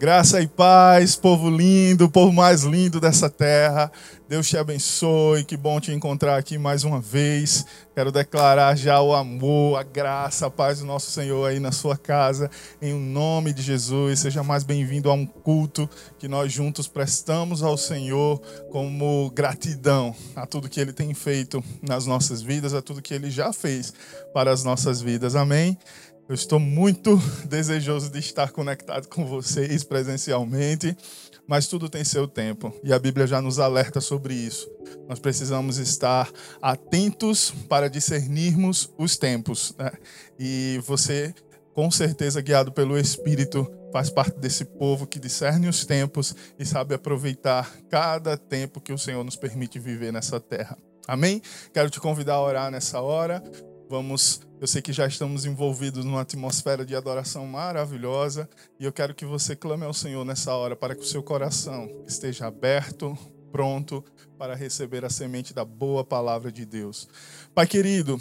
Graça e paz, povo lindo, povo mais lindo dessa terra. Deus te abençoe, que bom te encontrar aqui mais uma vez. Quero declarar já o amor, a graça, a paz do nosso Senhor aí na sua casa, em nome de Jesus. Seja mais bem-vindo a um culto que nós juntos prestamos ao Senhor como gratidão a tudo que Ele tem feito nas nossas vidas, a tudo que Ele já fez para as nossas vidas. Amém. Eu estou muito desejoso de estar conectado com vocês presencialmente, mas tudo tem seu tempo e a Bíblia já nos alerta sobre isso. Nós precisamos estar atentos para discernirmos os tempos. Né? E você, com certeza, guiado pelo Espírito, faz parte desse povo que discerne os tempos e sabe aproveitar cada tempo que o Senhor nos permite viver nessa terra. Amém? Quero te convidar a orar nessa hora. Vamos, eu sei que já estamos envolvidos numa atmosfera de adoração maravilhosa e eu quero que você clame ao Senhor nessa hora para que o seu coração esteja aberto, pronto para receber a semente da boa palavra de Deus. Pai querido,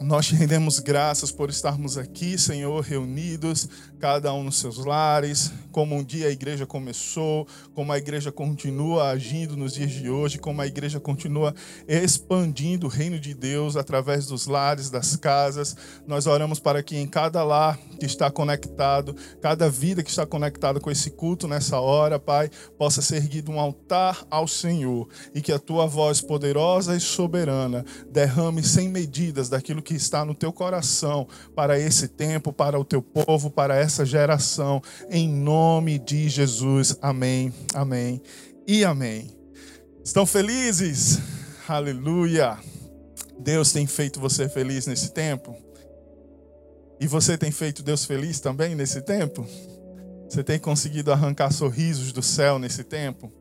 nós te rendemos graças por estarmos aqui, Senhor, reunidos, cada um nos seus lares, como um dia a igreja começou, como a igreja continua agindo nos dias de hoje, como a igreja continua expandindo o reino de Deus através dos lares, das casas. Nós oramos para que em cada lar que está conectado, cada vida que está conectada com esse culto nessa hora, Pai, possa ser erguido um altar ao Senhor e que a tua voz poderosa e soberana derrame sem medidas daquilo que está no teu coração para esse tempo, para o teu povo, para essa geração, em nome de Jesus. Amém, amém e amém. Estão felizes? Aleluia! Deus tem feito você feliz nesse tempo? E você tem feito Deus feliz também nesse tempo? Você tem conseguido arrancar sorrisos do céu nesse tempo?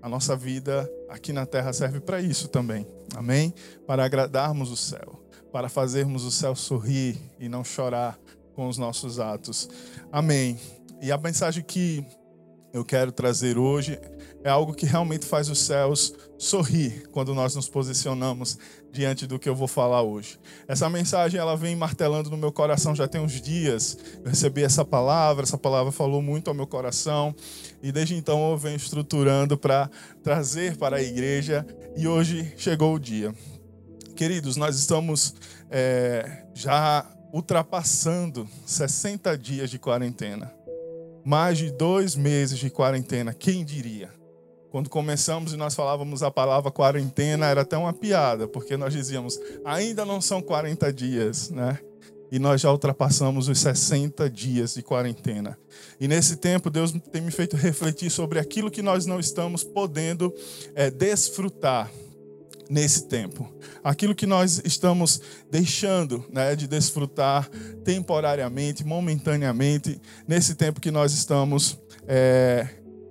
A nossa vida aqui na terra serve para isso também. Amém? Para agradarmos o céu, para fazermos o céu sorrir e não chorar com os nossos atos. Amém. E a mensagem que eu quero trazer hoje é algo que realmente faz os céus sorrir quando nós nos posicionamos diante do que eu vou falar hoje. Essa mensagem ela vem martelando no meu coração já tem uns dias. Eu recebi essa palavra, essa palavra falou muito ao meu coração e desde então eu venho estruturando para trazer para a igreja e hoje chegou o dia. Queridos, nós estamos é, já ultrapassando 60 dias de quarentena. Mais de dois meses de quarentena, quem diria? Quando começamos e nós falávamos a palavra quarentena, era até uma piada, porque nós dizíamos, ainda não são 40 dias, né? E nós já ultrapassamos os 60 dias de quarentena. E nesse tempo, Deus tem me feito refletir sobre aquilo que nós não estamos podendo é, desfrutar nesse tempo. Aquilo que nós estamos deixando né, de desfrutar temporariamente, momentaneamente, nesse tempo que nós estamos é,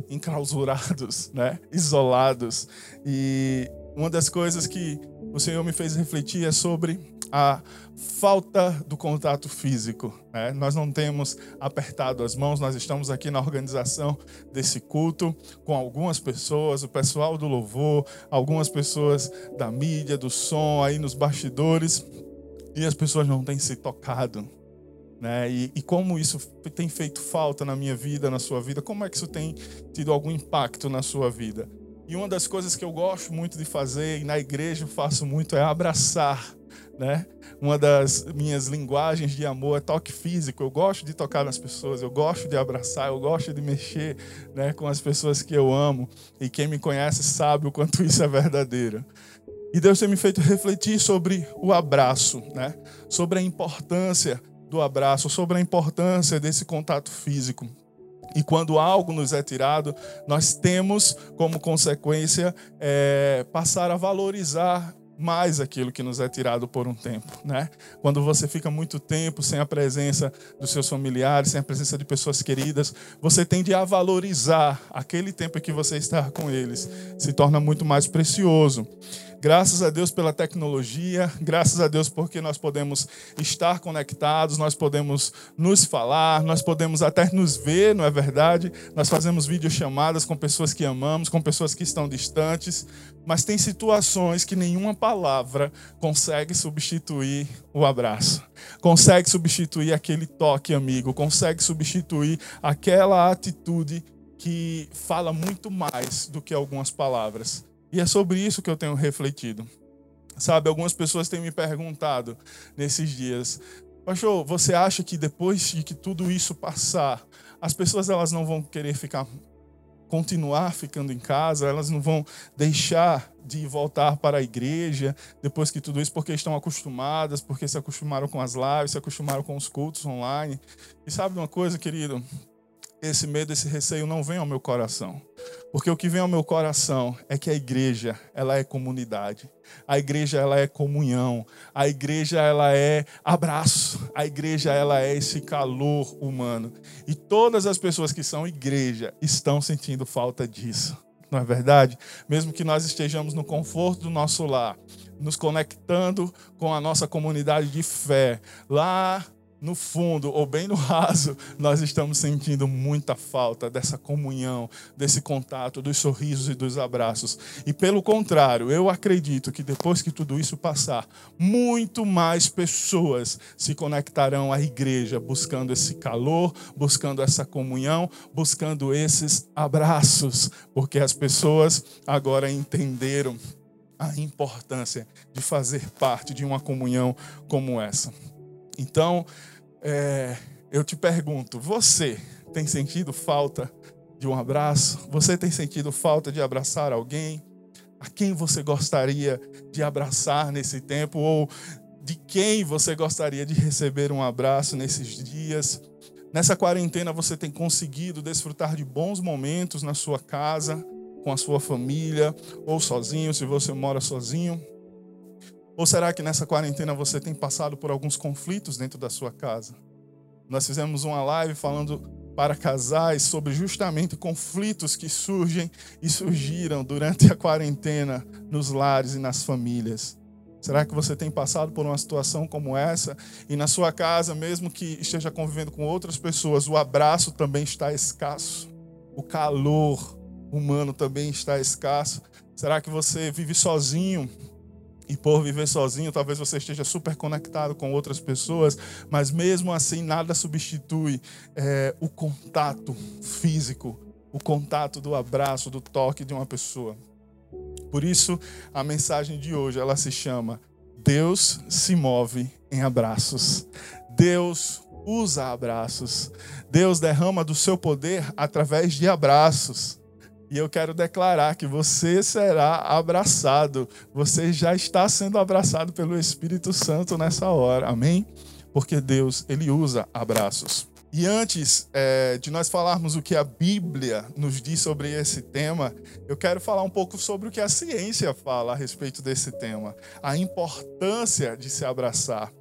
enclausurados, né, isolados. E uma das coisas que o Senhor me fez refletir é sobre a falta do contato físico. Né? Nós não temos apertado as mãos, nós estamos aqui na organização desse culto com algumas pessoas, o pessoal do louvor, algumas pessoas da mídia, do som, aí nos bastidores, e as pessoas não têm se tocado. Né? E, e como isso tem feito falta na minha vida, na sua vida, como é que isso tem tido algum impacto na sua vida? E uma das coisas que eu gosto muito de fazer, e na igreja faço muito, é abraçar né? Uma das minhas linguagens de amor é toque físico. Eu gosto de tocar nas pessoas, eu gosto de abraçar, eu gosto de mexer, né, com as pessoas que eu amo. E quem me conhece sabe o quanto isso é verdadeiro. E Deus tem me feito refletir sobre o abraço, né? Sobre a importância do abraço, sobre a importância desse contato físico. E quando algo nos é tirado, nós temos como consequência é, passar a valorizar mais aquilo que nos é tirado por um tempo, né? Quando você fica muito tempo sem a presença dos seus familiares, sem a presença de pessoas queridas, você tende a valorizar aquele tempo que você está com eles, se torna muito mais precioso. Graças a Deus pela tecnologia, graças a Deus porque nós podemos estar conectados, nós podemos nos falar, nós podemos até nos ver, não é verdade? Nós fazemos videochamadas com pessoas que amamos, com pessoas que estão distantes, mas tem situações que nenhuma palavra consegue substituir o abraço, consegue substituir aquele toque amigo, consegue substituir aquela atitude que fala muito mais do que algumas palavras. E é sobre isso que eu tenho refletido. Sabe, algumas pessoas têm me perguntado nesses dias, Pastor, você acha que depois de que tudo isso passar, as pessoas elas não vão querer ficar continuar ficando em casa, elas não vão deixar de voltar para a igreja depois que tudo isso, porque estão acostumadas, porque se acostumaram com as lives, se acostumaram com os cultos online. E sabe uma coisa, querido? Esse medo, esse receio não vem ao meu coração. Porque o que vem ao meu coração é que a igreja, ela é comunidade. A igreja, ela é comunhão. A igreja, ela é abraço. A igreja, ela é esse calor humano. E todas as pessoas que são igreja estão sentindo falta disso. Não é verdade? Mesmo que nós estejamos no conforto do nosso lar, nos conectando com a nossa comunidade de fé, lá no fundo ou bem no raso, nós estamos sentindo muita falta dessa comunhão, desse contato, dos sorrisos e dos abraços. E pelo contrário, eu acredito que depois que tudo isso passar, muito mais pessoas se conectarão à igreja, buscando esse calor, buscando essa comunhão, buscando esses abraços, porque as pessoas agora entenderam a importância de fazer parte de uma comunhão como essa. Então, é, eu te pergunto: você tem sentido falta de um abraço? Você tem sentido falta de abraçar alguém? A quem você gostaria de abraçar nesse tempo? Ou de quem você gostaria de receber um abraço nesses dias? Nessa quarentena você tem conseguido desfrutar de bons momentos na sua casa, com a sua família, ou sozinho, se você mora sozinho? Ou será que nessa quarentena você tem passado por alguns conflitos dentro da sua casa? Nós fizemos uma live falando para casais sobre justamente conflitos que surgem e surgiram durante a quarentena nos lares e nas famílias. Será que você tem passado por uma situação como essa? E na sua casa, mesmo que esteja convivendo com outras pessoas, o abraço também está escasso. O calor humano também está escasso. Será que você vive sozinho? E por viver sozinho, talvez você esteja super conectado com outras pessoas, mas mesmo assim nada substitui é, o contato físico, o contato do abraço, do toque de uma pessoa. Por isso, a mensagem de hoje ela se chama Deus se move em abraços. Deus usa abraços. Deus derrama do seu poder através de abraços. E eu quero declarar que você será abraçado. Você já está sendo abraçado pelo Espírito Santo nessa hora. Amém? Porque Deus, ele usa abraços. E antes é, de nós falarmos o que a Bíblia nos diz sobre esse tema, eu quero falar um pouco sobre o que a ciência fala a respeito desse tema, a importância de se abraçar.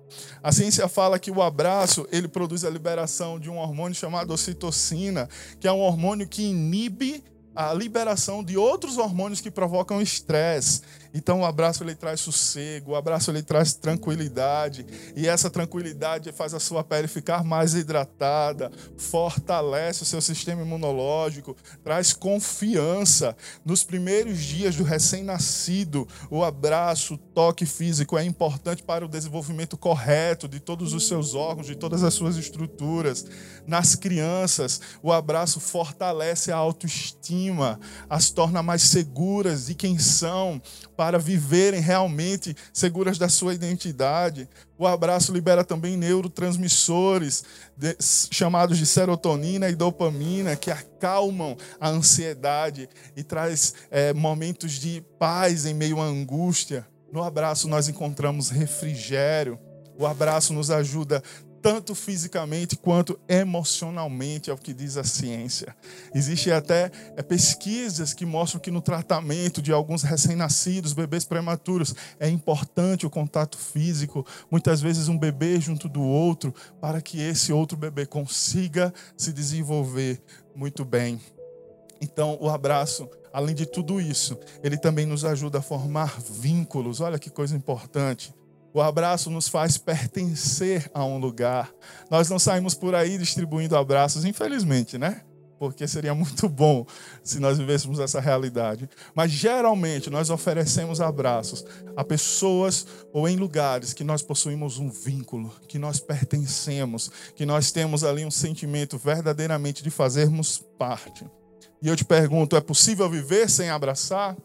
A ciência fala que o abraço ele produz a liberação de um hormônio chamado ocitocina, que é um hormônio que inibe a liberação de outros hormônios que provocam estresse. Então o abraço ele traz sossego, o abraço ele traz tranquilidade, e essa tranquilidade faz a sua pele ficar mais hidratada, fortalece o seu sistema imunológico, traz confiança. Nos primeiros dias do recém-nascido, o abraço, o toque físico é importante para o desenvolvimento correto de todos os seus órgãos, de todas as suas estruturas. Nas crianças, o abraço fortalece a autoestima, as torna mais seguras de quem são para viverem realmente seguras da sua identidade. O abraço libera também neurotransmissores de, chamados de serotonina e dopamina que acalmam a ansiedade e traz é, momentos de paz em meio à angústia. No abraço nós encontramos refrigério. O abraço nos ajuda tanto fisicamente quanto emocionalmente, é o que diz a ciência. Existem até é, pesquisas que mostram que no tratamento de alguns recém-nascidos, bebês prematuros, é importante o contato físico, muitas vezes um bebê junto do outro, para que esse outro bebê consiga se desenvolver muito bem. Então, o abraço além de tudo isso, ele também nos ajuda a formar vínculos. Olha que coisa importante. O abraço nos faz pertencer a um lugar. Nós não saímos por aí distribuindo abraços, infelizmente, né? Porque seria muito bom se nós vivêssemos essa realidade. Mas geralmente nós oferecemos abraços a pessoas ou em lugares que nós possuímos um vínculo, que nós pertencemos, que nós temos ali um sentimento verdadeiramente de fazermos parte. E eu te pergunto: é possível viver sem abraçar?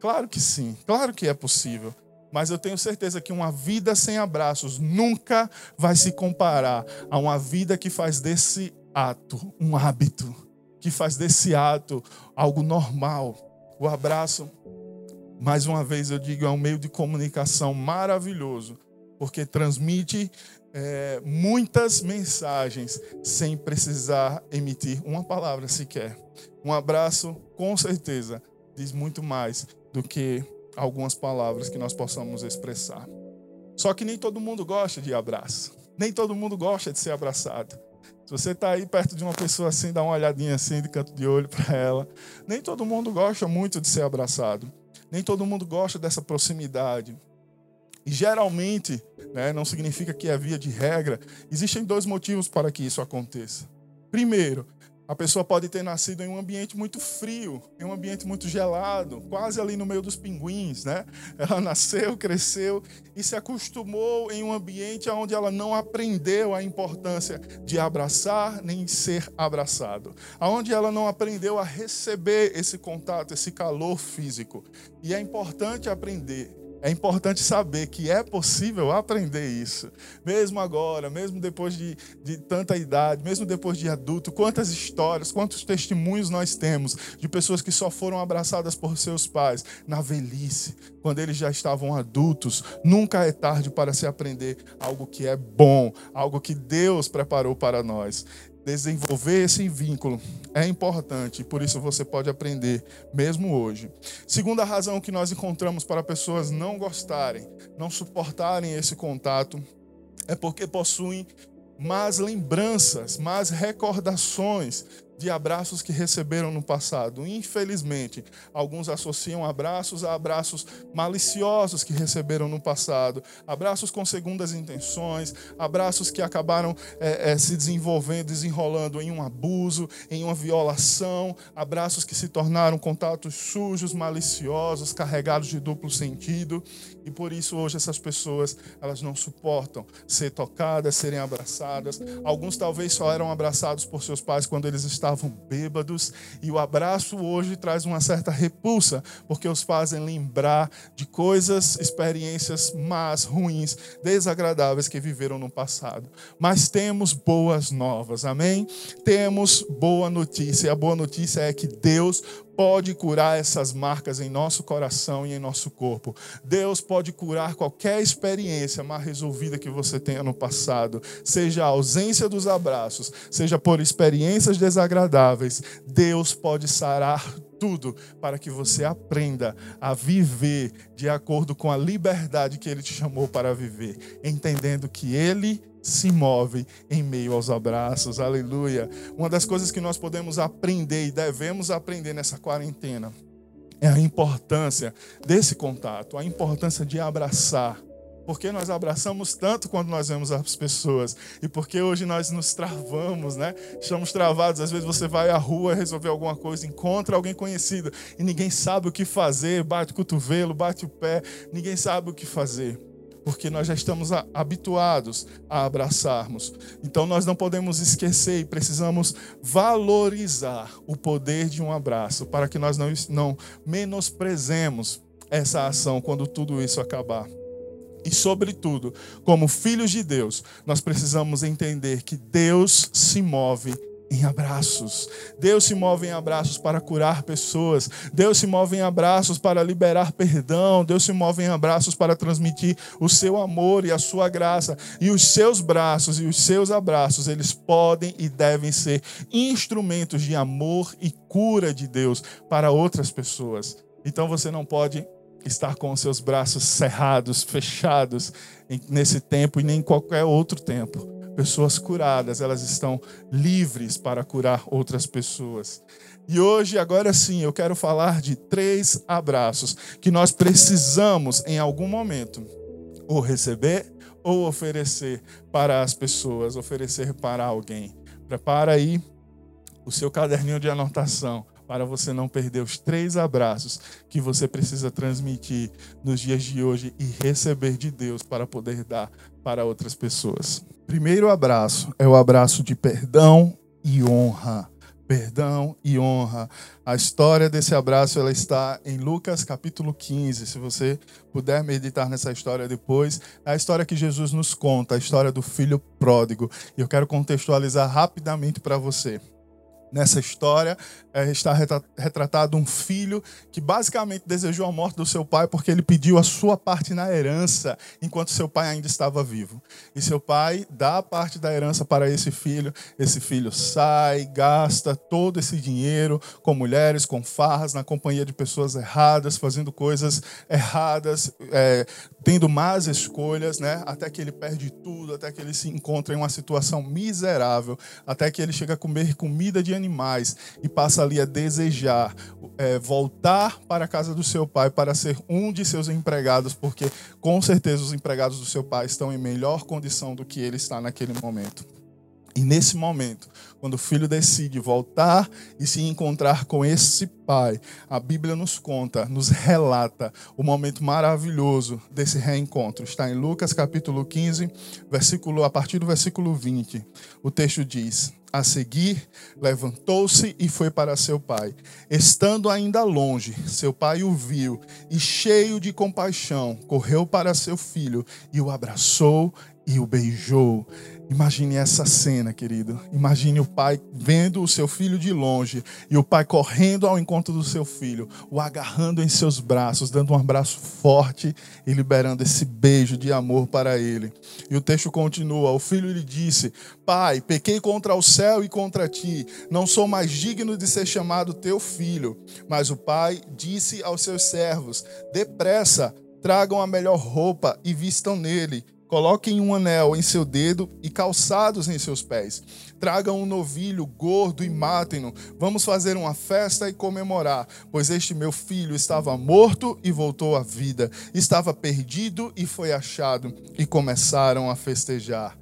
Claro que sim, claro que é possível. Mas eu tenho certeza que uma vida sem abraços nunca vai se comparar a uma vida que faz desse ato um hábito, que faz desse ato algo normal. O abraço, mais uma vez eu digo, é um meio de comunicação maravilhoso, porque transmite é, muitas mensagens sem precisar emitir uma palavra sequer. Um abraço, com certeza, diz muito mais do que algumas palavras que nós possamos expressar. Só que nem todo mundo gosta de abraço. Nem todo mundo gosta de ser abraçado. Se você está aí perto de uma pessoa assim, dá uma olhadinha assim de canto de olho para ela. Nem todo mundo gosta muito de ser abraçado. Nem todo mundo gosta dessa proximidade. E geralmente, né, não significa que é via de regra, existem dois motivos para que isso aconteça. Primeiro, a pessoa pode ter nascido em um ambiente muito frio, em um ambiente muito gelado, quase ali no meio dos pinguins, né? Ela nasceu, cresceu e se acostumou em um ambiente onde ela não aprendeu a importância de abraçar nem ser abraçado, aonde ela não aprendeu a receber esse contato, esse calor físico. E é importante aprender é importante saber que é possível aprender isso. Mesmo agora, mesmo depois de, de tanta idade, mesmo depois de adulto, quantas histórias, quantos testemunhos nós temos de pessoas que só foram abraçadas por seus pais na velhice, quando eles já estavam adultos. Nunca é tarde para se aprender algo que é bom, algo que Deus preparou para nós desenvolver esse vínculo é importante, por isso você pode aprender mesmo hoje. Segunda razão que nós encontramos para pessoas não gostarem, não suportarem esse contato, é porque possuem más lembranças, más recordações de abraços que receberam no passado. Infelizmente, alguns associam abraços a abraços maliciosos que receberam no passado, abraços com segundas intenções, abraços que acabaram é, é, se desenvolvendo, desenrolando em um abuso, em uma violação, abraços que se tornaram contatos sujos, maliciosos, carregados de duplo sentido. E por isso hoje essas pessoas elas não suportam ser tocadas, serem abraçadas. Alguns talvez só eram abraçados por seus pais quando eles estavam estavam bêbados, e o abraço hoje traz uma certa repulsa, porque os fazem lembrar de coisas, experiências más, ruins, desagradáveis que viveram no passado. Mas temos boas novas, amém? Temos boa notícia, e a boa notícia é que Deus pode curar essas marcas em nosso coração e em nosso corpo. Deus pode curar qualquer experiência mal resolvida que você tenha no passado, seja a ausência dos abraços, seja por experiências desagradáveis. Deus pode sarar tudo para que você aprenda a viver de acordo com a liberdade que Ele te chamou para viver, entendendo que Ele se move em meio aos abraços. Aleluia. Uma das coisas que nós podemos aprender e devemos aprender nessa quarentena é a importância desse contato, a importância de abraçar. Porque nós abraçamos tanto quando nós vemos as pessoas. E porque hoje nós nos travamos, né? Estamos travados. Às vezes você vai à rua resolver alguma coisa, encontra alguém conhecido e ninguém sabe o que fazer, bate o cotovelo, bate o pé, ninguém sabe o que fazer porque nós já estamos habituados a abraçarmos. Então nós não podemos esquecer e precisamos valorizar o poder de um abraço para que nós não, não menosprezemos essa ação quando tudo isso acabar. E, sobretudo, como filhos de Deus, nós precisamos entender que Deus se move em abraços. Deus se move em abraços para curar pessoas. Deus se move em abraços para liberar perdão. Deus se move em abraços para transmitir o seu amor e a sua graça. E os seus braços e os seus abraços, eles podem e devem ser instrumentos de amor e cura de Deus para outras pessoas. Então você não pode estar com os seus braços cerrados, fechados nesse tempo e nem em qualquer outro tempo pessoas curadas, elas estão livres para curar outras pessoas. E hoje, agora sim, eu quero falar de três abraços que nós precisamos em algum momento ou receber ou oferecer para as pessoas, oferecer para alguém. Prepara aí o seu caderninho de anotação para você não perder os três abraços que você precisa transmitir nos dias de hoje e receber de Deus para poder dar para outras pessoas. Primeiro abraço é o abraço de perdão e honra perdão e honra. A história desse abraço ela está em Lucas capítulo 15. Se você puder meditar nessa história depois, é a história que Jesus nos conta, a história do filho pródigo. E eu quero contextualizar rapidamente para você. Nessa história é, está retratado um filho que basicamente desejou a morte do seu pai porque ele pediu a sua parte na herança enquanto seu pai ainda estava vivo. E seu pai dá a parte da herança para esse filho. Esse filho sai, gasta todo esse dinheiro com mulheres, com farras, na companhia de pessoas erradas, fazendo coisas erradas, é, tendo más escolhas, né? Até que ele perde tudo, até que ele se encontra em uma situação miserável, até que ele chega a comer comida de animais e passa ali a desejar é, voltar para a casa do seu pai para ser um de seus empregados, porque com certeza os empregados do seu pai estão em melhor condição do que ele está naquele momento. E nesse momento, quando o filho decide voltar e se encontrar com esse pai, a Bíblia nos conta, nos relata o momento maravilhoso desse reencontro. Está em Lucas capítulo 15, versículo a partir do versículo 20. O texto diz: a seguir, levantou-se e foi para seu pai. Estando ainda longe, seu pai o viu e, cheio de compaixão, correu para seu filho e o abraçou e o beijou. Imagine essa cena, querido. Imagine o pai vendo o seu filho de longe e o pai correndo ao encontro do seu filho, o agarrando em seus braços, dando um abraço forte e liberando esse beijo de amor para ele. E o texto continua: O filho lhe disse: Pai, pequei contra o céu e contra ti, não sou mais digno de ser chamado teu filho. Mas o pai disse aos seus servos: Depressa, tragam a melhor roupa e vistam nele Coloquem um anel em seu dedo e calçados em seus pés. Tragam um novilho gordo e matem-no. Vamos fazer uma festa e comemorar, pois este meu filho estava morto e voltou à vida, estava perdido e foi achado. E começaram a festejar.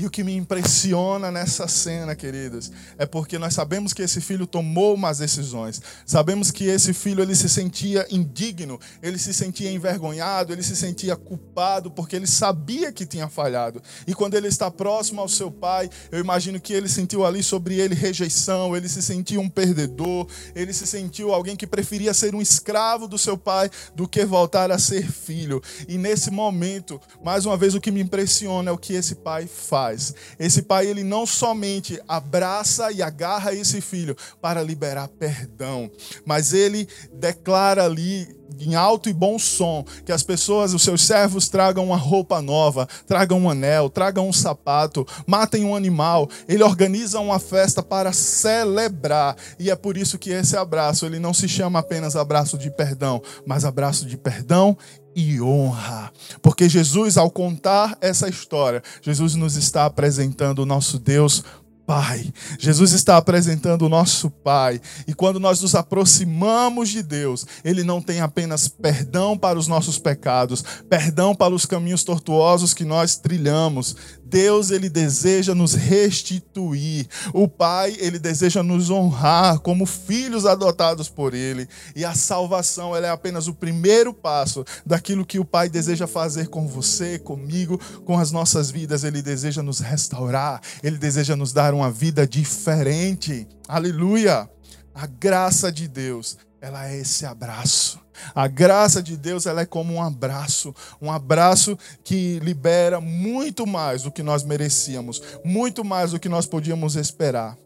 E o que me impressiona nessa cena, queridos, é porque nós sabemos que esse filho tomou umas decisões. Sabemos que esse filho ele se sentia indigno, ele se sentia envergonhado, ele se sentia culpado porque ele sabia que tinha falhado. E quando ele está próximo ao seu pai, eu imagino que ele sentiu ali sobre ele rejeição, ele se sentiu um perdedor, ele se sentiu alguém que preferia ser um escravo do seu pai do que voltar a ser filho. E nesse momento, mais uma vez o que me impressiona é o que esse pai faz faz. Esse pai, ele não somente abraça e agarra esse filho para liberar perdão, mas ele declara ali em alto e bom som, que as pessoas, os seus servos, tragam uma roupa nova, tragam um anel, tragam um sapato, matem um animal. Ele organiza uma festa para celebrar. E é por isso que esse abraço, ele não se chama apenas abraço de perdão, mas abraço de perdão e honra. Porque Jesus, ao contar essa história, Jesus nos está apresentando o nosso Deus Pai. Jesus está apresentando o nosso Pai. E quando nós nos aproximamos de Deus, Ele não tem apenas perdão para os nossos pecados, perdão para os caminhos tortuosos que nós trilhamos. Deus, Ele deseja nos restituir. O Pai, Ele deseja nos honrar como filhos adotados por Ele. E a salvação, ela é apenas o primeiro passo daquilo que o Pai deseja fazer com você, comigo, com as nossas vidas. Ele deseja nos restaurar. Ele deseja nos dar um uma vida diferente. Aleluia! A graça de Deus, ela é esse abraço. A graça de Deus, ela é como um abraço, um abraço que libera muito mais do que nós merecíamos, muito mais do que nós podíamos esperar.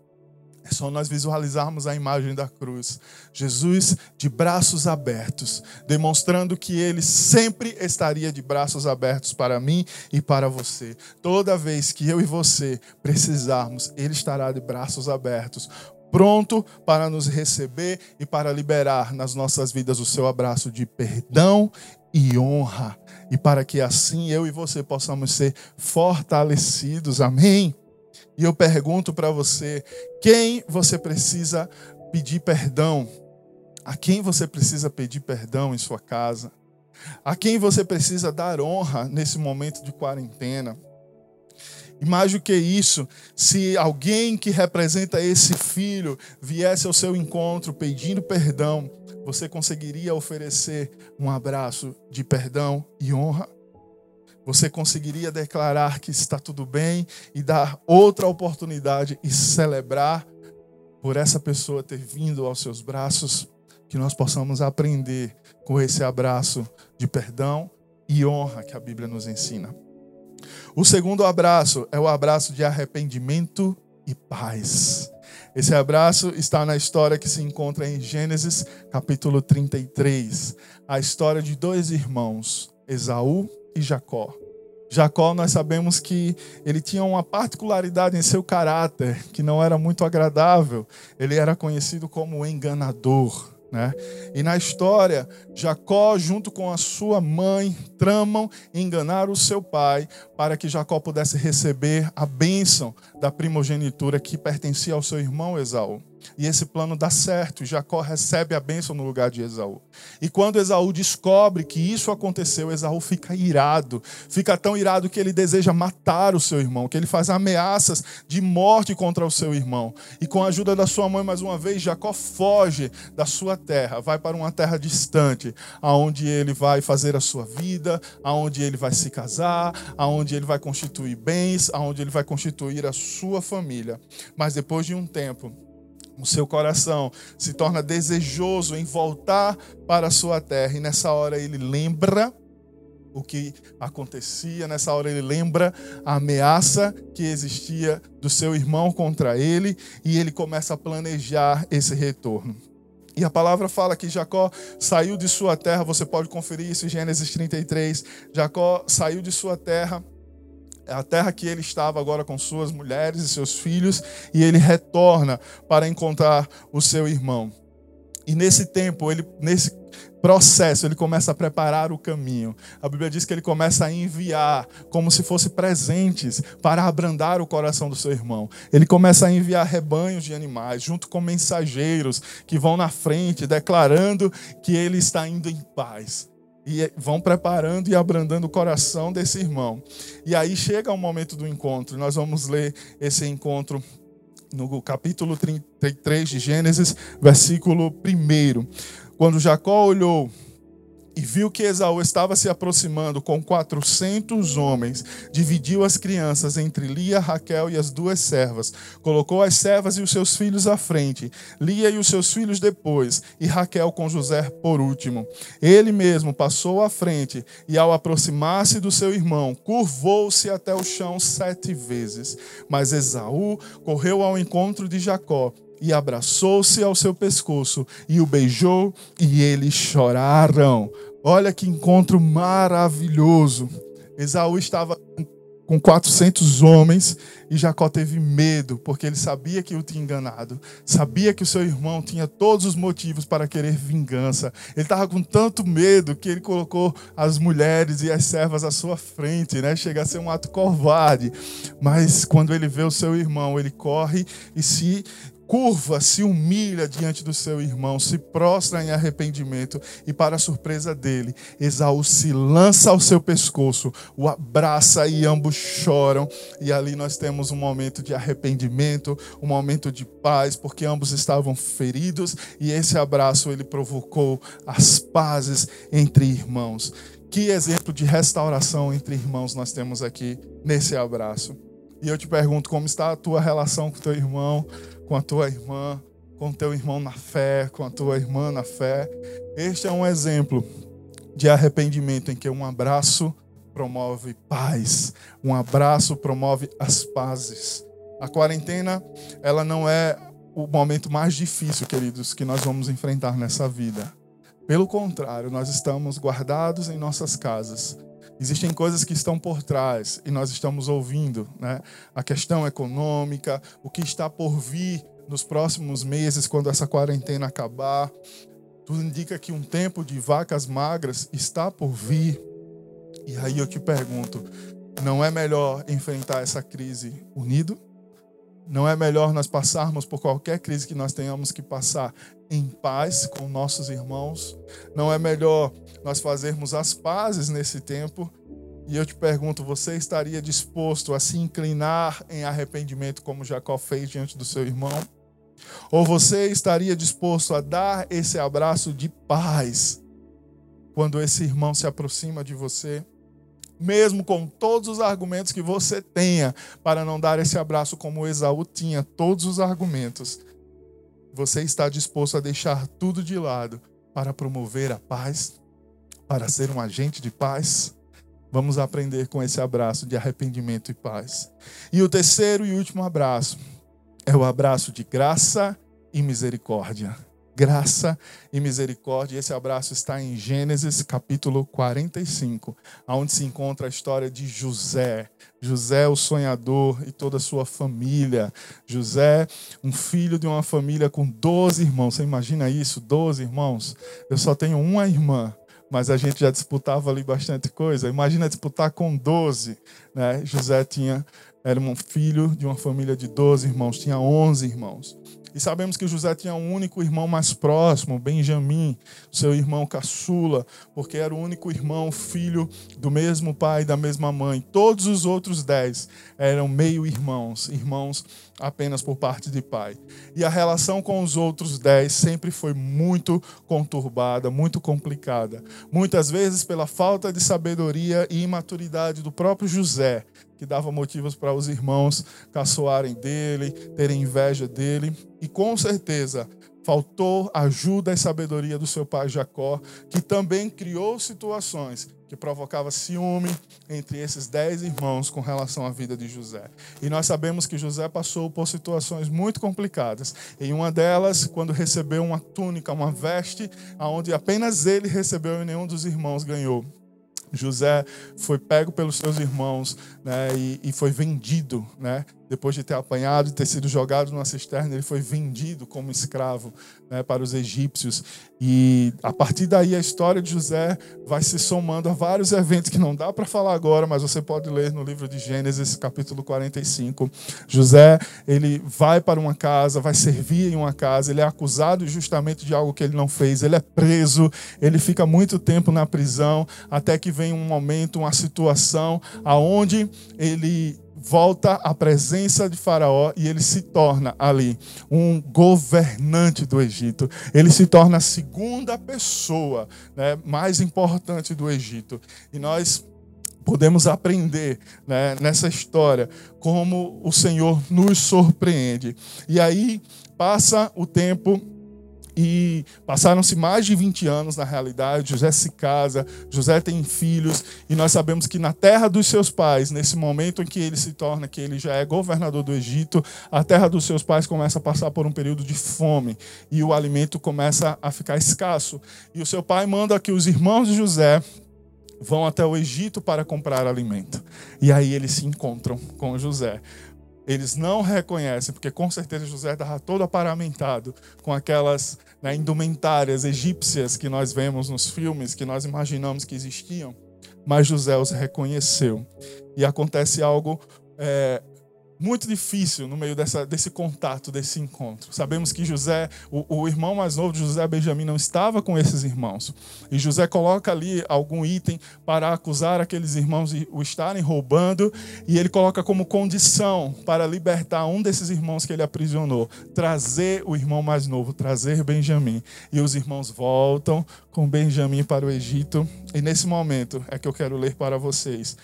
É só nós visualizarmos a imagem da cruz. Jesus de braços abertos, demonstrando que ele sempre estaria de braços abertos para mim e para você. Toda vez que eu e você precisarmos, ele estará de braços abertos, pronto para nos receber e para liberar nas nossas vidas o seu abraço de perdão e honra, e para que assim eu e você possamos ser fortalecidos. Amém? E eu pergunto para você: quem você precisa pedir perdão? A quem você precisa pedir perdão em sua casa? A quem você precisa dar honra nesse momento de quarentena? E mais do que isso, se alguém que representa esse filho viesse ao seu encontro pedindo perdão, você conseguiria oferecer um abraço de perdão e honra? Você conseguiria declarar que está tudo bem e dar outra oportunidade e celebrar por essa pessoa ter vindo aos seus braços? Que nós possamos aprender com esse abraço de perdão e honra que a Bíblia nos ensina. O segundo abraço é o abraço de arrependimento e paz. Esse abraço está na história que se encontra em Gênesis, capítulo 33, a história de dois irmãos, Esaú e Jacó. Jacó, nós sabemos que ele tinha uma particularidade em seu caráter que não era muito agradável. Ele era conhecido como enganador. Né? E na história, Jacó, junto com a sua mãe, tramam enganar o seu pai para que Jacó pudesse receber a bênção da primogenitura que pertencia ao seu irmão Esaú. E esse plano dá certo, Jacó recebe a bênção no lugar de Esaú. E quando Esaú descobre que isso aconteceu, Esaú fica irado. Fica tão irado que ele deseja matar o seu irmão, que ele faz ameaças de morte contra o seu irmão. E com a ajuda da sua mãe, mais uma vez, Jacó foge da sua terra, vai para uma terra distante, aonde ele vai fazer a sua vida, aonde ele vai se casar, aonde ele vai constituir bens, aonde ele vai constituir a sua família. Mas depois de um tempo, o seu coração se torna desejoso em voltar para a sua terra. E nessa hora ele lembra o que acontecia, nessa hora ele lembra a ameaça que existia do seu irmão contra ele e ele começa a planejar esse retorno. E a palavra fala que Jacó saiu de sua terra, você pode conferir isso em Gênesis 33. Jacó saiu de sua terra a terra que ele estava agora com suas mulheres e seus filhos, e ele retorna para encontrar o seu irmão. E nesse tempo, ele, nesse processo, ele começa a preparar o caminho. A Bíblia diz que ele começa a enviar como se fosse presentes para abrandar o coração do seu irmão. Ele começa a enviar rebanhos de animais, junto com mensageiros que vão na frente, declarando que ele está indo em paz e vão preparando e abrandando o coração desse irmão. E aí chega o momento do encontro. Nós vamos ler esse encontro no capítulo 33 de Gênesis, versículo 1. Quando Jacó olhou e viu que Esaú estava se aproximando com quatrocentos homens, dividiu as crianças entre Lia, Raquel e as duas servas. Colocou as servas e os seus filhos à frente, Lia e os seus filhos depois, e Raquel com José por último. Ele mesmo passou à frente e, ao aproximar-se do seu irmão, curvou-se até o chão sete vezes. Mas Esaú correu ao encontro de Jacó e abraçou-se ao seu pescoço e o beijou e eles choraram. Olha que encontro maravilhoso. Esaú estava com 400 homens e Jacó teve medo, porque ele sabia que o tinha enganado, sabia que o seu irmão tinha todos os motivos para querer vingança. Ele estava com tanto medo que ele colocou as mulheres e as servas à sua frente, né? Chega a ser um ato covarde. Mas quando ele vê o seu irmão, ele corre e se curva, se humilha diante do seu irmão, se prostra em arrependimento e, para surpresa dele, Esaú se lança ao seu pescoço, o abraça e ambos choram. E ali nós temos um momento de arrependimento, um momento de paz, porque ambos estavam feridos e esse abraço ele provocou as pazes entre irmãos. Que exemplo de restauração entre irmãos nós temos aqui nesse abraço. E eu te pergunto, como está a tua relação com teu irmão? com a tua irmã, com teu irmão na fé, com a tua irmã na fé. Este é um exemplo de arrependimento em que um abraço promove paz, um abraço promove as pazes. A quarentena, ela não é o momento mais difícil, queridos, que nós vamos enfrentar nessa vida. Pelo contrário, nós estamos guardados em nossas casas. Existem coisas que estão por trás e nós estamos ouvindo, né? A questão econômica, o que está por vir nos próximos meses, quando essa quarentena acabar. Tudo indica que um tempo de vacas magras está por vir. E aí eu te pergunto: não é melhor enfrentar essa crise unido? Não é melhor nós passarmos por qualquer crise que nós tenhamos que passar em paz com nossos irmãos? Não é melhor nós fazermos as pazes nesse tempo? E eu te pergunto, você estaria disposto a se inclinar em arrependimento como Jacó fez diante do seu irmão? Ou você estaria disposto a dar esse abraço de paz quando esse irmão se aproxima de você? Mesmo com todos os argumentos que você tenha para não dar esse abraço como Esaú tinha, todos os argumentos, você está disposto a deixar tudo de lado para promover a paz, para ser um agente de paz? Vamos aprender com esse abraço de arrependimento e paz. E o terceiro e último abraço é o abraço de graça e misericórdia. Graça e misericórdia. Esse abraço está em Gênesis capítulo 45, onde se encontra a história de José. José, o sonhador, e toda a sua família. José, um filho de uma família com 12 irmãos. Você imagina isso? 12 irmãos? Eu só tenho uma irmã mas a gente já disputava ali bastante coisa. Imagina disputar com 12. Né? José tinha, era um filho de uma família de 12 irmãos, tinha 11 irmãos. E sabemos que José tinha um único irmão mais próximo, Benjamim, seu irmão caçula, porque era o único irmão, filho do mesmo pai e da mesma mãe. Todos os outros dez eram meio-irmãos, irmãos apenas por parte de pai. E a relação com os outros dez sempre foi muito conturbada, muito complicada. Muitas vezes pela falta de sabedoria e imaturidade do próprio José, que dava motivos para os irmãos caçoarem dele, terem inveja dele. E com certeza faltou ajuda e sabedoria do seu pai Jacó, que também criou situações que provocava ciúme entre esses dez irmãos com relação à vida de José. E nós sabemos que José passou por situações muito complicadas. Em uma delas, quando recebeu uma túnica, uma veste, aonde apenas ele recebeu e nenhum dos irmãos ganhou. José foi pego pelos seus irmãos né, e, e, foi vendido, né, depois de ter apanhado e ter sido jogado numa cisterna, ele foi vendido como escravo né, para os egípcios. E a partir daí a história de José vai se somando a vários eventos que não dá para falar agora, mas você pode ler no livro de Gênesis, capítulo 45. José, ele vai para uma casa, vai servir em uma casa, ele é acusado justamente de algo que ele não fez, ele é preso, ele fica muito tempo na prisão, até que vem um momento, uma situação aonde ele volta à presença de Faraó e ele se torna ali um governante do Egito. Ele se torna a segunda pessoa né, mais importante do Egito. E nós podemos aprender né, nessa história como o Senhor nos surpreende. E aí passa o tempo e passaram-se mais de 20 anos na realidade. José se casa, José tem filhos, e nós sabemos que na terra dos seus pais, nesse momento em que ele se torna, que ele já é governador do Egito, a terra dos seus pais começa a passar por um período de fome e o alimento começa a ficar escasso. E o seu pai manda que os irmãos de José vão até o Egito para comprar alimento. E aí eles se encontram com José eles não reconhecem, porque com certeza José estava todo aparamentado com aquelas né, indumentárias egípcias que nós vemos nos filmes, que nós imaginamos que existiam, mas José os reconheceu. E acontece algo é, muito difícil no meio dessa, desse contato, desse encontro. Sabemos que José, o, o, irmão mais novo de José, Benjamim, não estava com esses irmãos. E José coloca ali algum item para acusar aqueles irmãos de o estarem roubando, e ele coloca como condição para libertar um desses irmãos que ele aprisionou, trazer o irmão mais novo, trazer Benjamim. E os irmãos voltam com Benjamim para o Egito. E nesse momento é que eu quero ler para vocês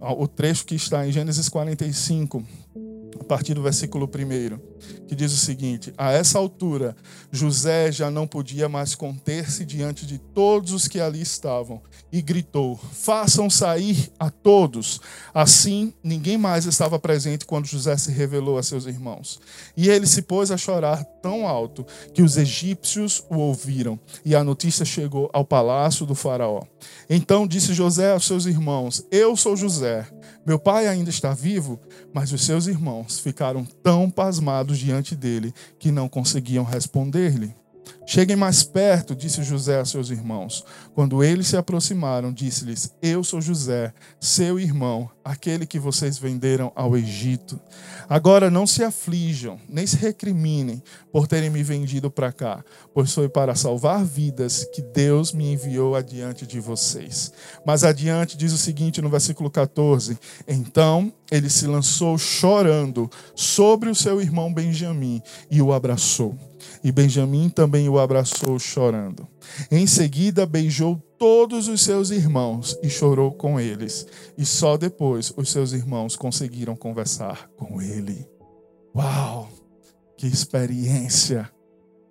o trecho que está em Gênesis 45, a partir do versículo 1, que diz o seguinte: A essa altura, José já não podia mais conter-se diante de todos os que ali estavam e gritou: Façam sair a todos. Assim, ninguém mais estava presente quando José se revelou a seus irmãos. E ele se pôs a chorar tão alto que os egípcios o ouviram, e a notícia chegou ao palácio do Faraó. Então disse José aos seus irmãos: Eu sou José. Meu pai ainda está vivo, mas os seus irmãos ficaram tão pasmados diante dele que não conseguiam responder-lhe. Cheguem mais perto, disse José a seus irmãos. Quando eles se aproximaram, disse-lhes: Eu sou José, seu irmão, aquele que vocês venderam ao Egito. Agora não se aflijam, nem se recriminem por terem me vendido para cá, pois foi para salvar vidas que Deus me enviou adiante de vocês. Mas adiante diz o seguinte no versículo 14: Então ele se lançou chorando sobre o seu irmão Benjamim e o abraçou e Benjamim também o abraçou chorando. Em seguida, beijou todos os seus irmãos e chorou com eles. E só depois os seus irmãos conseguiram conversar com ele. Uau! Que experiência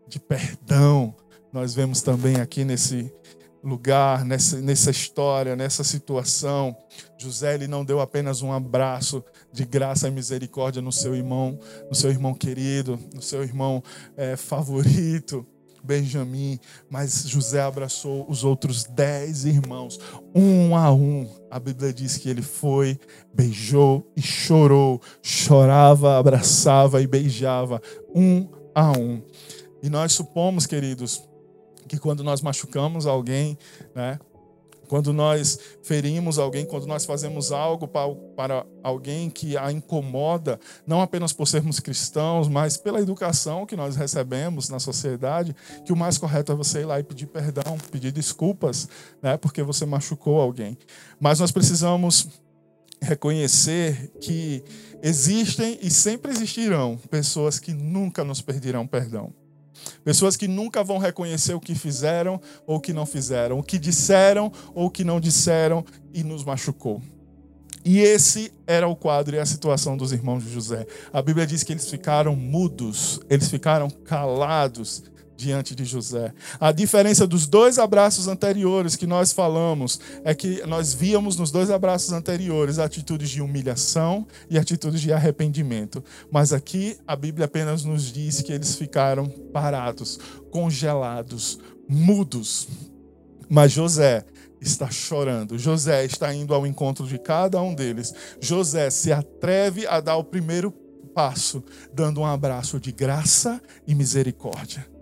de perdão nós vemos também aqui nesse lugar, nessa, nessa história, nessa situação. José ele não deu apenas um abraço de graça e misericórdia no seu irmão, no seu irmão querido, no seu irmão é, favorito. Benjamim, mas José abraçou os outros dez irmãos, um a um. A Bíblia diz que ele foi, beijou e chorou, chorava, abraçava e beijava, um a um. E nós supomos, queridos, que quando nós machucamos alguém, né, quando nós ferimos alguém, quando nós fazemos algo para alguém que a incomoda, não apenas por sermos cristãos, mas pela educação que nós recebemos na sociedade, que o mais correto é você ir lá e pedir perdão, pedir desculpas, né, porque você machucou alguém. Mas nós precisamos reconhecer que existem e sempre existirão pessoas que nunca nos pedirão perdão. Pessoas que nunca vão reconhecer o que fizeram ou o que não fizeram, o que disseram ou o que não disseram e nos machucou. E esse era o quadro e a situação dos irmãos de José. A Bíblia diz que eles ficaram mudos, eles ficaram calados diante de José. A diferença dos dois abraços anteriores que nós falamos é que nós víamos nos dois abraços anteriores atitudes de humilhação e atitudes de arrependimento. Mas aqui a Bíblia apenas nos diz que eles ficaram parados, congelados, mudos. Mas José está chorando. José está indo ao encontro de cada um deles. José se atreve a dar o primeiro passo, dando um abraço de graça e misericórdia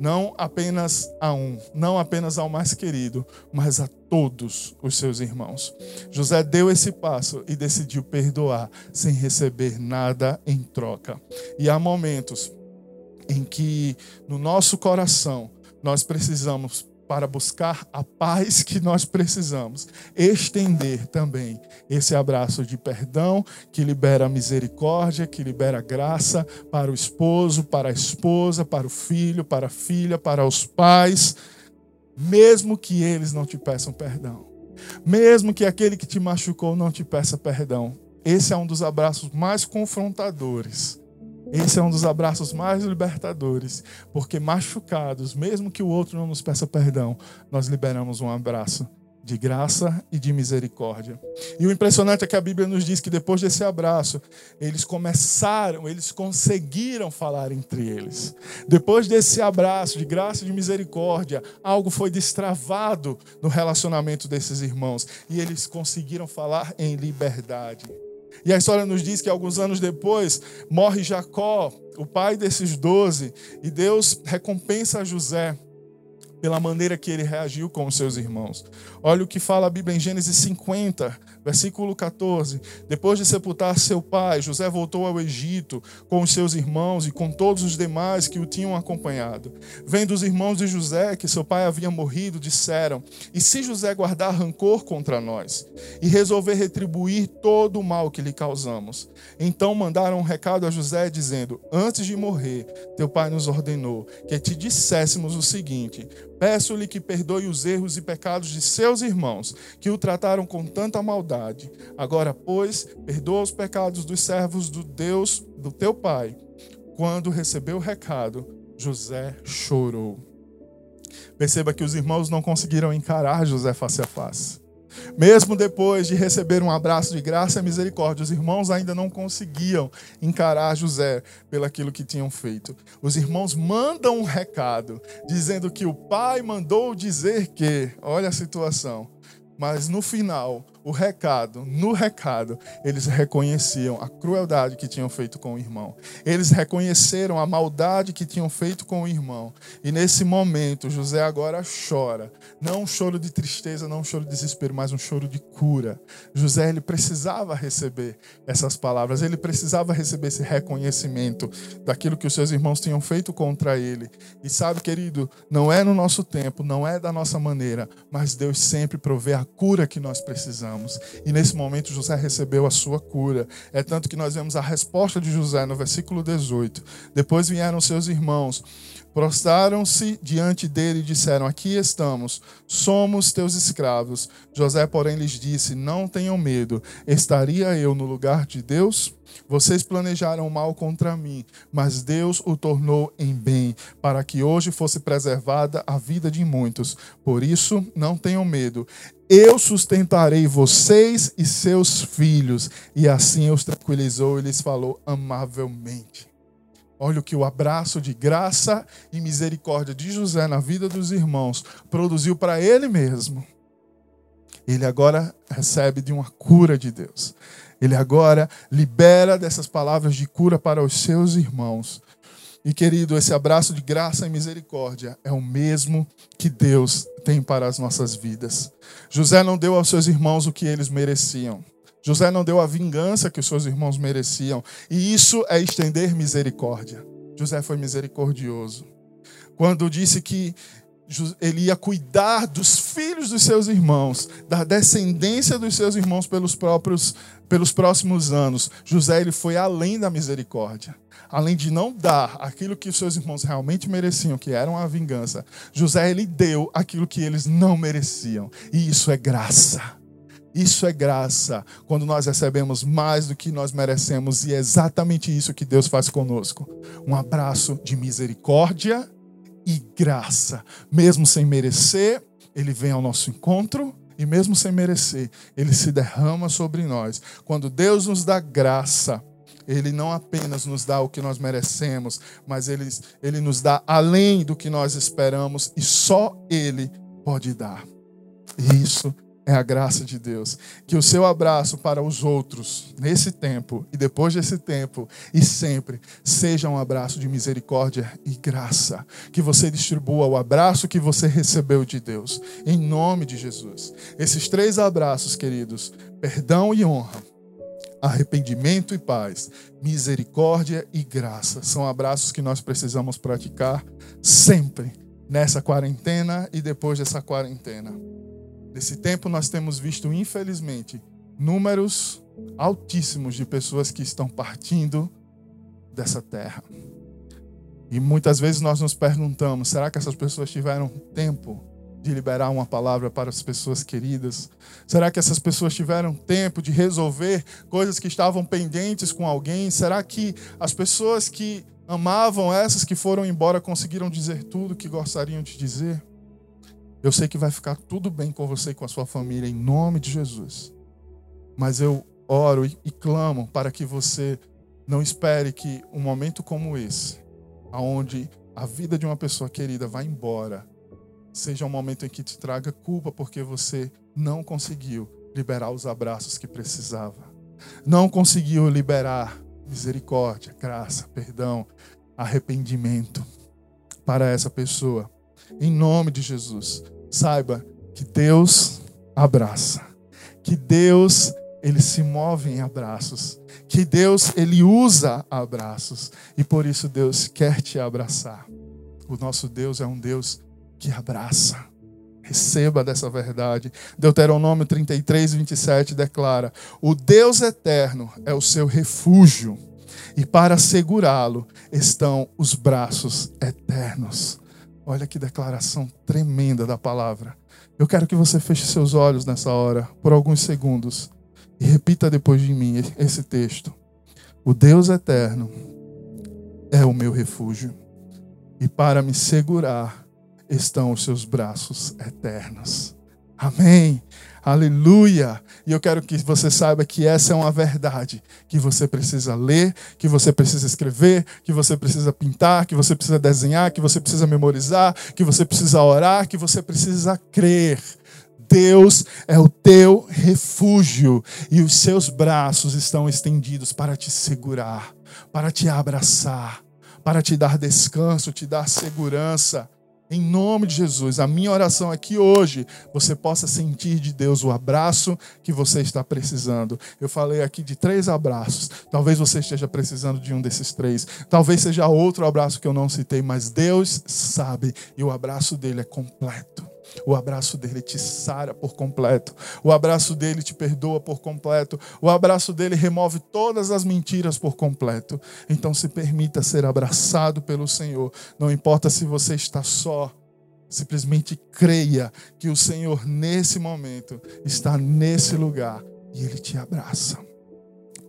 não apenas a um, não apenas ao mais querido, mas a todos os seus irmãos. José deu esse passo e decidiu perdoar sem receber nada em troca. E há momentos em que no nosso coração nós precisamos para buscar a paz que nós precisamos, estender também esse abraço de perdão que libera misericórdia, que libera graça para o esposo, para a esposa, para o filho, para a filha, para os pais, mesmo que eles não te peçam perdão. Mesmo que aquele que te machucou não te peça perdão. Esse é um dos abraços mais confrontadores esse é um dos abraços mais libertadores, porque machucados, mesmo que o outro não nos peça perdão, nós liberamos um abraço de graça e de misericórdia. E o impressionante é que a Bíblia nos diz que depois desse abraço, eles começaram, eles conseguiram falar entre eles. Depois desse abraço de graça e de misericórdia, algo foi destravado no relacionamento desses irmãos e eles conseguiram falar em liberdade. E a história nos diz que alguns anos depois morre Jacó, o pai desses doze, e Deus recompensa José pela maneira que ele reagiu com os seus irmãos. Olha o que fala a Bíblia em Gênesis 50, Versículo 14: Depois de sepultar seu pai, José voltou ao Egito com os seus irmãos e com todos os demais que o tinham acompanhado. Vendo os irmãos de José que seu pai havia morrido, disseram: E se José guardar rancor contra nós e resolver retribuir todo o mal que lhe causamos? Então mandaram um recado a José dizendo: Antes de morrer, teu pai nos ordenou que te disséssemos o seguinte: Peço-lhe que perdoe os erros e pecados de seus irmãos, que o trataram com tanta maldade. Agora, pois, perdoa os pecados dos servos do Deus, do teu pai. Quando recebeu o recado, José chorou. Perceba que os irmãos não conseguiram encarar José face a face. Mesmo depois de receber um abraço de graça e misericórdia, os irmãos ainda não conseguiam encarar José pelaquilo que tinham feito. Os irmãos mandam um recado dizendo que o pai mandou dizer que, olha a situação, mas no final o recado, no recado, eles reconheciam a crueldade que tinham feito com o irmão. Eles reconheceram a maldade que tinham feito com o irmão. E nesse momento, José agora chora. Não um choro de tristeza, não um choro de desespero, mas um choro de cura. José, ele precisava receber essas palavras, ele precisava receber esse reconhecimento daquilo que os seus irmãos tinham feito contra ele. E sabe, querido, não é no nosso tempo, não é da nossa maneira, mas Deus sempre provê a cura que nós precisamos. E nesse momento José recebeu a sua cura. É tanto que nós vemos a resposta de José no versículo 18. Depois vieram seus irmãos, prostraram-se diante dele e disseram: Aqui estamos, somos teus escravos. José, porém, lhes disse: Não tenham medo, estaria eu no lugar de Deus? Vocês planejaram mal contra mim, mas Deus o tornou em bem, para que hoje fosse preservada a vida de muitos. Por isso, não tenham medo. Eu sustentarei vocês e seus filhos. E assim os tranquilizou e lhes falou amavelmente. Olha o que o abraço de graça e misericórdia de José na vida dos irmãos produziu para ele mesmo. Ele agora recebe de uma cura de Deus. Ele agora libera dessas palavras de cura para os seus irmãos. E querido, esse abraço de graça e misericórdia é o mesmo que Deus tem para as nossas vidas. José não deu aos seus irmãos o que eles mereciam. José não deu a vingança que os seus irmãos mereciam. E isso é estender misericórdia. José foi misericordioso. Quando disse que ele ia cuidar dos filhos dos seus irmãos, da descendência dos seus irmãos pelos próprios pelos próximos anos. José ele foi além da misericórdia. Além de não dar aquilo que os seus irmãos realmente mereciam, que era a vingança, José ele deu aquilo que eles não mereciam. E isso é graça. Isso é graça, quando nós recebemos mais do que nós merecemos, e é exatamente isso que Deus faz conosco. Um abraço de misericórdia e graça. Mesmo sem merecer, ele vem ao nosso encontro e mesmo sem merecer, ele se derrama sobre nós. Quando Deus nos dá graça, ele não apenas nos dá o que nós merecemos, mas ele, ele nos dá além do que nós esperamos e só ele pode dar. E isso é a graça de Deus. Que o seu abraço para os outros, nesse tempo e depois desse tempo e sempre, seja um abraço de misericórdia e graça. Que você distribua o abraço que você recebeu de Deus, em nome de Jesus. Esses três abraços, queridos, perdão e honra. Arrependimento e paz, misericórdia e graça são abraços que nós precisamos praticar sempre, nessa quarentena e depois dessa quarentena. Nesse tempo, nós temos visto, infelizmente, números altíssimos de pessoas que estão partindo dessa terra. E muitas vezes nós nos perguntamos: será que essas pessoas tiveram tempo de liberar uma palavra para as pessoas queridas? Será que essas pessoas tiveram tempo de resolver coisas que estavam pendentes com alguém? Será que as pessoas que amavam essas que foram embora conseguiram dizer tudo que gostariam de dizer? Eu sei que vai ficar tudo bem com você e com a sua família, em nome de Jesus. Mas eu oro e, e clamo para que você não espere que um momento como esse, aonde a vida de uma pessoa querida vai embora, seja um momento em que te traga culpa porque você não conseguiu liberar os abraços que precisava. Não conseguiu liberar misericórdia, graça, perdão, arrependimento para essa pessoa. Em nome de Jesus, saiba que Deus abraça, que Deus ele se move em abraços, que Deus ele usa abraços e por isso Deus quer te abraçar. O nosso Deus é um Deus que abraça. Receba dessa verdade. Deuteronômio 33, 27 declara: O Deus eterno é o seu refúgio, e para segurá-lo estão os braços eternos. Olha que declaração tremenda da palavra. Eu quero que você feche seus olhos nessa hora, por alguns segundos, e repita depois de mim esse texto. O Deus eterno é o meu refúgio, e para me segurar estão os seus braços eternos. Amém. Aleluia! E eu quero que você saiba que essa é uma verdade que você precisa ler, que você precisa escrever, que você precisa pintar, que você precisa desenhar, que você precisa memorizar, que você precisa orar, que você precisa crer. Deus é o teu refúgio e os seus braços estão estendidos para te segurar, para te abraçar, para te dar descanso, te dar segurança. Em nome de Jesus, a minha oração é que hoje você possa sentir de Deus o abraço que você está precisando. Eu falei aqui de três abraços. Talvez você esteja precisando de um desses três. Talvez seja outro abraço que eu não citei, mas Deus sabe e o abraço dele é completo. O abraço dele te sara por completo. O abraço dele te perdoa por completo. O abraço dele remove todas as mentiras por completo. Então se permita ser abraçado pelo Senhor. Não importa se você está só. Simplesmente creia que o Senhor, nesse momento, está nesse lugar e ele te abraça.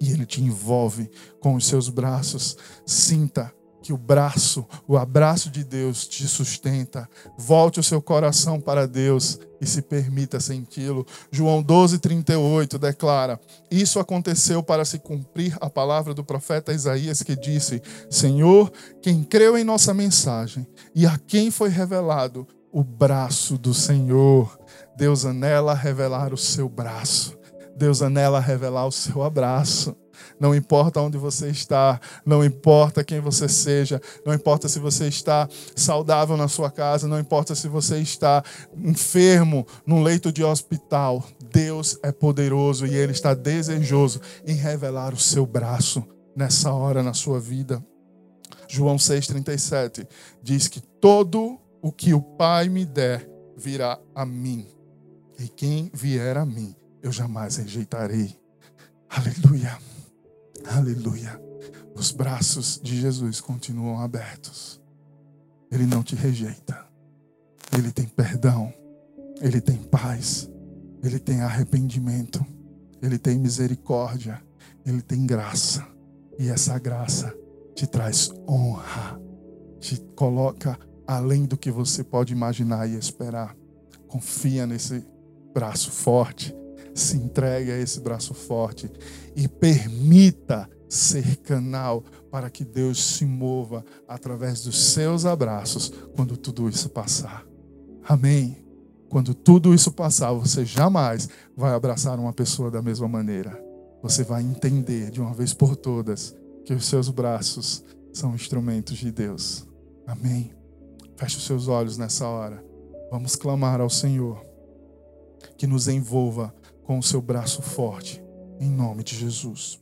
E ele te envolve com os seus braços. Sinta que o braço, o abraço de Deus te sustenta. Volte o seu coração para Deus e se permita senti-lo. João 12, 38 declara: Isso aconteceu para se cumprir a palavra do profeta Isaías que disse: Senhor, quem creu em nossa mensagem e a quem foi revelado o braço do Senhor. Deus anela revelar o seu braço. Deus anela revelar o seu abraço. Não importa onde você está, não importa quem você seja, não importa se você está saudável na sua casa, não importa se você está enfermo num leito de hospital. Deus é poderoso e Ele está desejoso em revelar o seu braço nessa hora na sua vida. João 6,37 diz que todo o que o Pai me der virá a mim, e quem vier a mim, eu jamais rejeitarei. Aleluia. Aleluia. Os braços de Jesus continuam abertos. Ele não te rejeita. Ele tem perdão. Ele tem paz. Ele tem arrependimento. Ele tem misericórdia. Ele tem graça. E essa graça te traz honra. Te coloca além do que você pode imaginar e esperar. Confia nesse braço forte se entregue a esse braço forte e permita ser canal para que Deus se mova através dos seus abraços quando tudo isso passar. Amém. Quando tudo isso passar, você jamais vai abraçar uma pessoa da mesma maneira. Você vai entender de uma vez por todas que os seus braços são instrumentos de Deus. Amém. Feche os seus olhos nessa hora. Vamos clamar ao Senhor que nos envolva com o seu braço forte, em nome de Jesus.